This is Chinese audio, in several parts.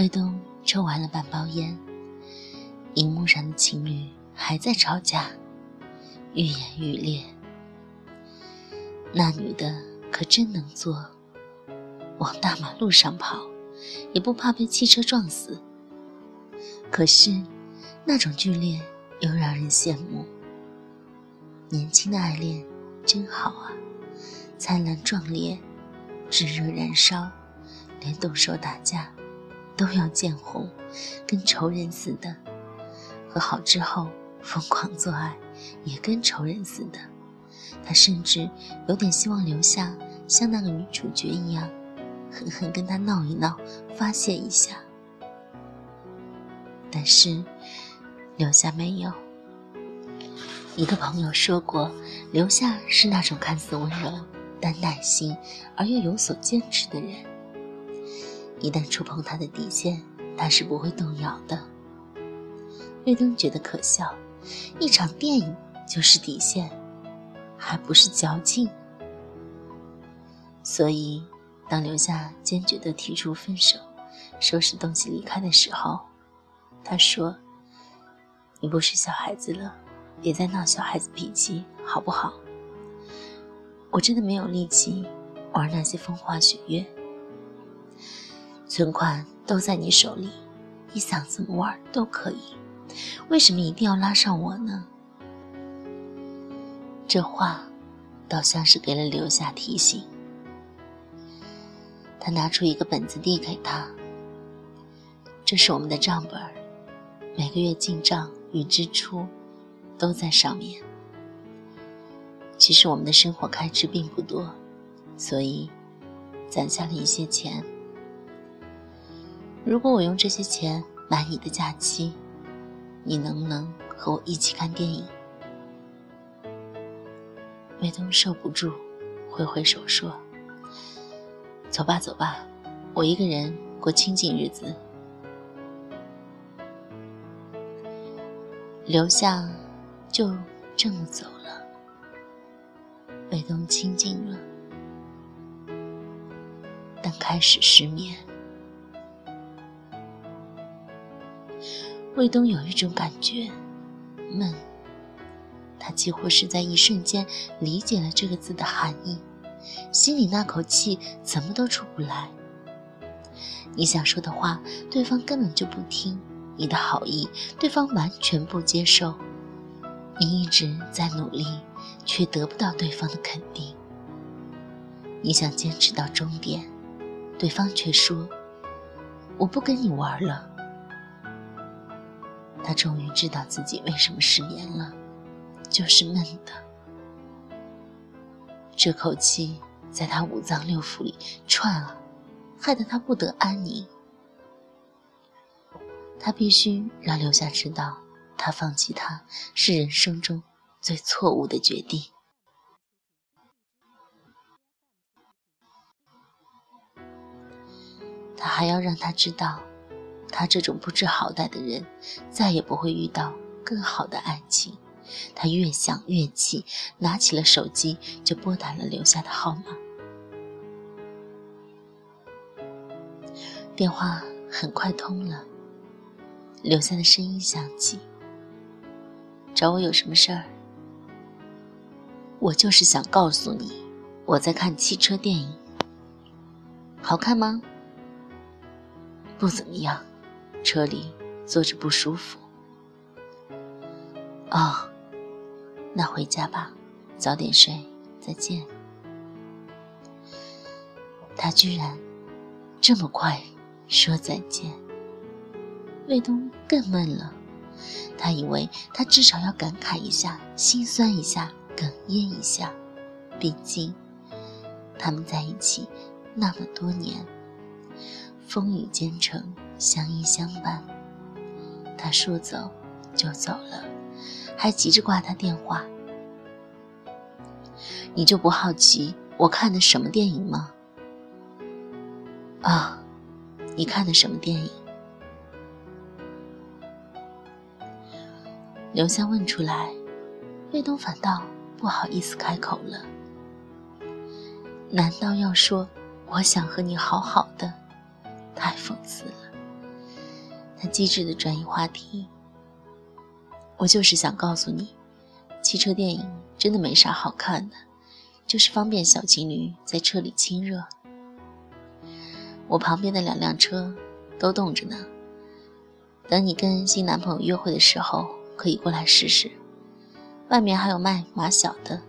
卫东抽完了半包烟，荧幕上的情侣还在吵架，愈演愈烈。那女的可真能做，往大马路上跑，也不怕被汽车撞死。可是，那种剧烈又让人羡慕。年轻的爱恋真好啊，灿烂壮烈，炙热燃烧，连动手打架都要见红，跟仇人似的。和好之后疯狂做爱，也跟仇人似的。他甚至有点希望留下像那个女主角一样，狠狠跟他闹一闹，发泄一下。但是，留下没有。一个朋友说过，留下是那种看似温柔但耐心而又有所坚持的人。一旦触碰他的底线，他是不会动摇的。瑞东觉得可笑，一场电影就是底线，还不是矫情。所以，当留下坚决地提出分手，收拾东西离开的时候。他说：“你不是小孩子了，别再闹小孩子脾气，好不好？我真的没有力气玩那些风花雪月，存款都在你手里，你想怎么玩都可以，为什么一定要拉上我呢？”这话倒像是给了刘夏提醒。他拿出一个本子递给他：“这是我们的账本。”每个月进账与支出都在上面。其实我们的生活开支并不多，所以攒下了一些钱。如果我用这些钱买你的假期，你能不能和我一起看电影？卫东受不住，挥挥手说：“走吧，走吧，我一个人过清静日子。”刘夏就这么走了，卫东清静了，但开始失眠。卫东有一种感觉，闷。他几乎是在一瞬间理解了这个字的含义，心里那口气怎么都出不来。你想说的话，对方根本就不听。你的好意，对方完全不接受。你一直在努力，却得不到对方的肯定。你想坚持到终点，对方却说：“我不跟你玩了。”他终于知道自己为什么失眠了，就是闷的。这口气在他五脏六腑里串啊，害得他不得安宁。他必须让刘夏知道，他放弃他是人生中最错误的决定。他还要让他知道，他这种不知好歹的人，再也不会遇到更好的爱情。他越想越气，拿起了手机就拨打了留下的号码。电话很快通了。留下的声音响起：“找我有什么事儿？我就是想告诉你，我在看汽车电影。好看吗？不怎么样，车里坐着不舒服。哦，那回家吧，早点睡，再见。”他居然这么快说再见。卫东更闷了，他以为他至少要感慨一下、心酸一下、哽咽一下，毕竟他们在一起那么多年，风雨兼程，相依相伴。他说走就走了，还急着挂他电话。你就不好奇我看的什么电影吗？啊，你看的什么电影？刘夏问出来，卫东反倒不好意思开口了。难道要说我想和你好好的？太讽刺了。他机智的转移话题。我就是想告诉你，汽车电影真的没啥好看的，就是方便小情侣在车里亲热。我旁边的两辆车都冻着呢，等你跟新男朋友约会的时候，可以过来试试。外面还有卖马小的，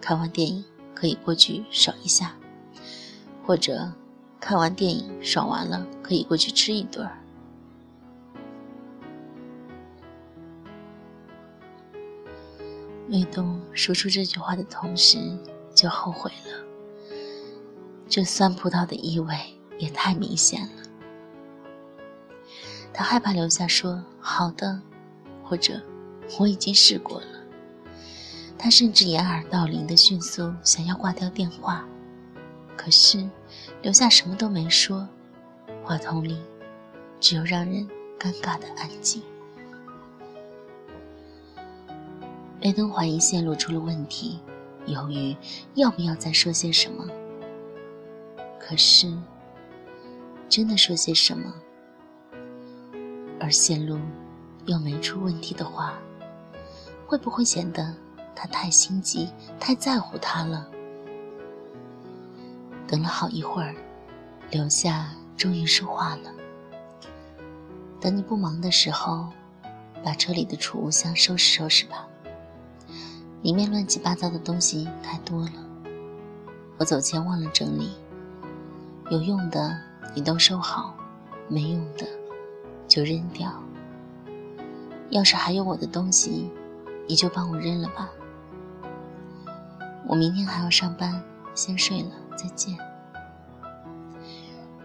看完电影可以过去爽一下，或者看完电影爽完了可以过去吃一顿。卫东说出这句话的同时，就后悔了。这酸葡萄的意味也太明显了。他害怕留下说“好的”，或者“我已经试过了”。他甚至掩耳盗铃的迅速想要挂掉电话，可是留下什么都没说，话筒里只有让人尴尬的安静。雷登怀疑线路出了问题，犹豫要不要再说些什么。可是，真的说些什么，而线路又没出问题的话，会不会显得他太心急、太在乎他了？等了好一会儿，留下终于说话了：“等你不忙的时候，把车里的储物箱收拾收拾吧。”里面乱七八糟的东西太多了，我走前忘了整理。有用的你都收好，没用的就扔掉。要是还有我的东西，你就帮我扔了吧。我明天还要上班，先睡了，再见。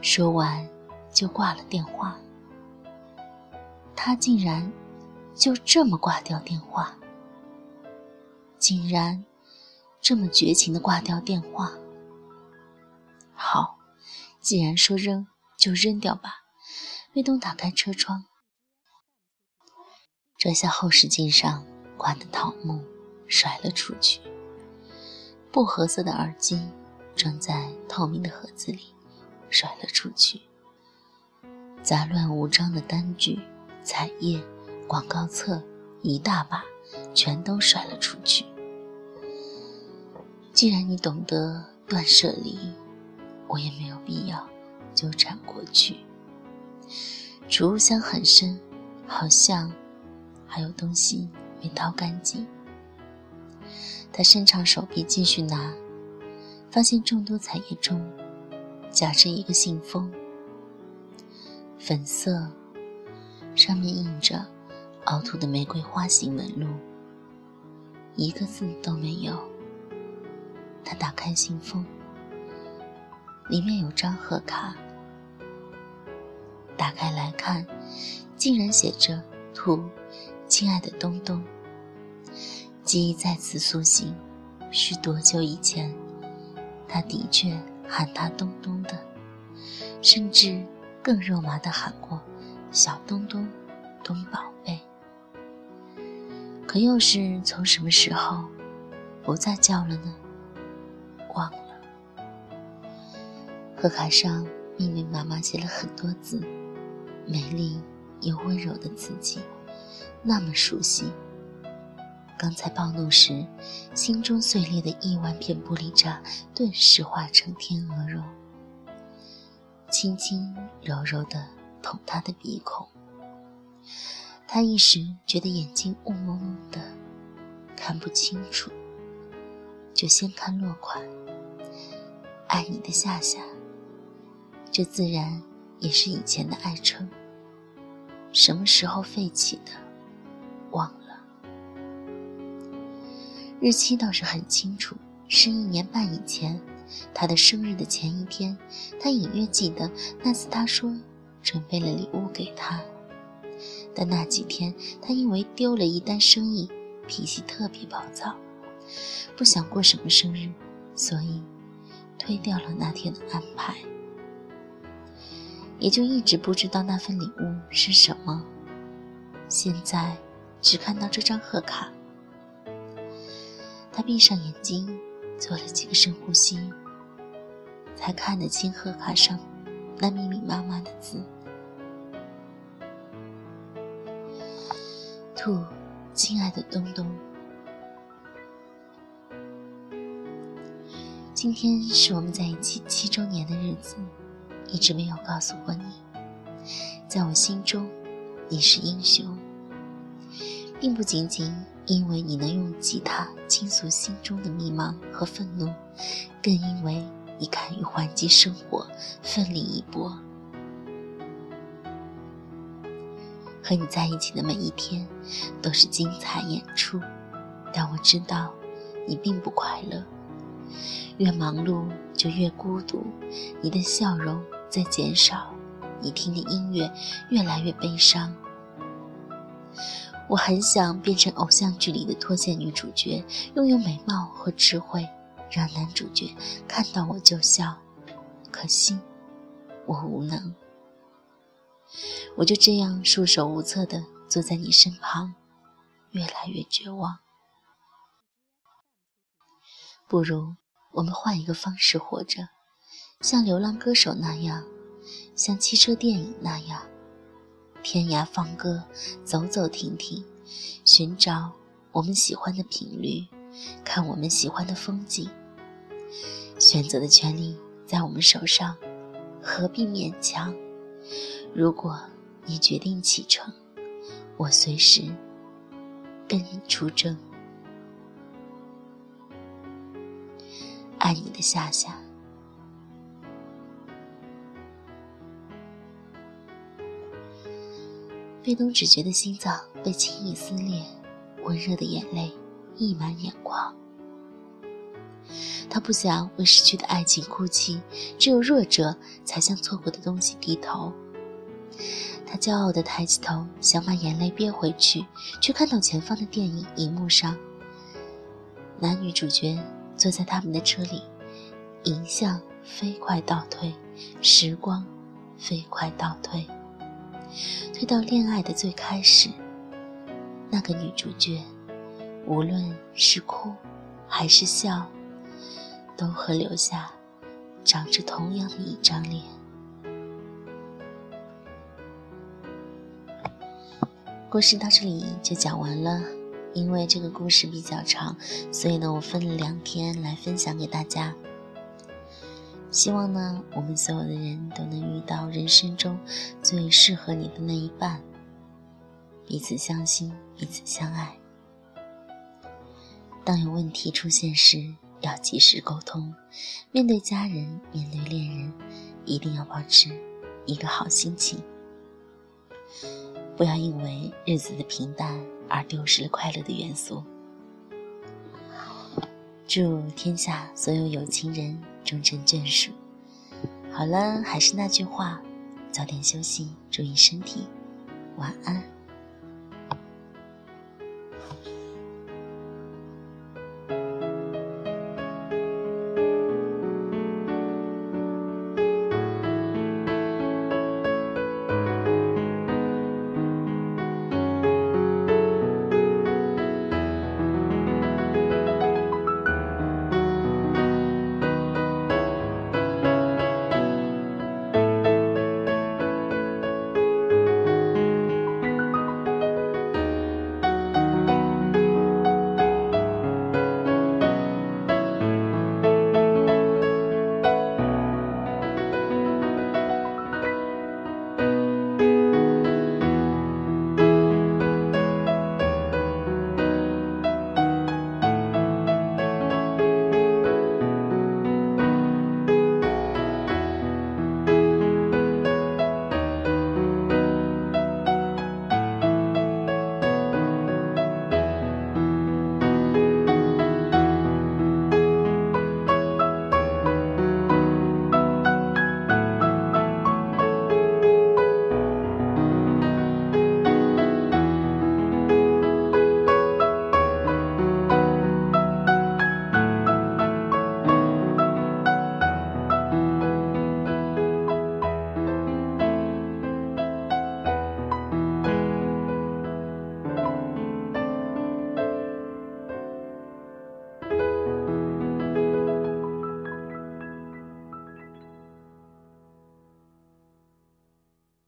说完就挂了电话。他竟然就这么挂掉电话。竟然这么绝情的挂掉电话。好，既然说扔就扔掉吧。卫东打开车窗，摘下后视镜上挂的桃木，甩了出去。薄荷色的耳机装在透明的盒子里，甩了出去。杂乱无章的单据、彩页、广告册一大把，全都甩了出去。既然你懂得断舍离，我也没有必要纠缠过去。储物箱很深，好像还有东西没掏干净。他伸长手臂继续拿，发现众多彩页中夹着一个信封，粉色，上面印着凹凸的玫瑰花形纹路，一个字都没有。他打开信封，里面有张贺卡。打开来看，竟然写着“图，亲爱的东东”。记忆再次苏醒，是多久以前，他的确喊他东东的，甚至更肉麻的喊过“小东东，东宝贝”。可又是从什么时候，不再叫了呢？忘了，贺卡上密密麻麻写了很多字，美丽又温柔的字迹，那么熟悉。刚才暴怒时，心中碎裂的亿万片玻璃渣，顿时化成天鹅绒，轻轻柔柔地捅他的鼻孔。他一时觉得眼睛雾蒙蒙的，看不清楚，就先看落款。爱你的夏夏，这自然也是以前的爱称。什么时候废弃的？忘了。日期倒是很清楚，是一年半以前，他的生日的前一天。他隐约记得那次他说准备了礼物给他，但那几天他因为丢了一单生意，脾气特别暴躁，不想过什么生日，所以。推掉了那天的安排，也就一直不知道那份礼物是什么。现在只看到这张贺卡，他闭上眼睛，做了几个深呼吸，才看得清贺卡上那密密麻麻的字。兔，亲爱的东东，今天是我们在一起七周年的日子，一直没有告诉过你，在我心中，你是英雄，并不仅仅因为你能用吉他倾诉心中的迷茫和愤怒，更因为你敢于还击生活，奋力一搏。和你在一起的每一天都是精彩演出，但我知道你并不快乐。越忙碌就越孤独，你的笑容在减少，你听的音乐越来越悲伤。我很想变成偶像剧里的脱线女主角，拥有美貌和智慧，让男主角看到我就笑。可惜我无能。我就这样束手无策地坐在你身旁，越来越绝望。不如我们换一个方式活着，像流浪歌手那样，像汽车电影那样，天涯放歌，走走停停，寻找我们喜欢的频率，看我们喜欢的风景。选择的权利在我们手上，何必勉强？如果你决定启程，我随时跟你出征。爱你的夏夏，被动只觉的心脏被轻易撕裂，温热的眼泪溢满眼眶。他不想为失去的爱情哭泣，只有弱者才向错过的东西低头。他骄傲地抬起头，想把眼泪憋回去，却看到前方的电影荧幕上，男女主角坐在他们的车里，影像飞快倒退，时光飞快倒退，退到恋爱的最开始。那个女主角，无论是哭还是笑，都和留下长着同样的一张脸。故事到这里就讲完了，因为这个故事比较长，所以呢，我分了两天来分享给大家。希望呢，我们所有的人都能遇到人生中最适合你的那一半，彼此相信，彼此相爱。当有问题出现时，要及时沟通。面对家人，面对恋人，一定要保持一个好心情。不要因为日子的平淡而丢失了快乐的元素。祝天下所有有情人终成眷属。好了，还是那句话，早点休息，注意身体，晚安。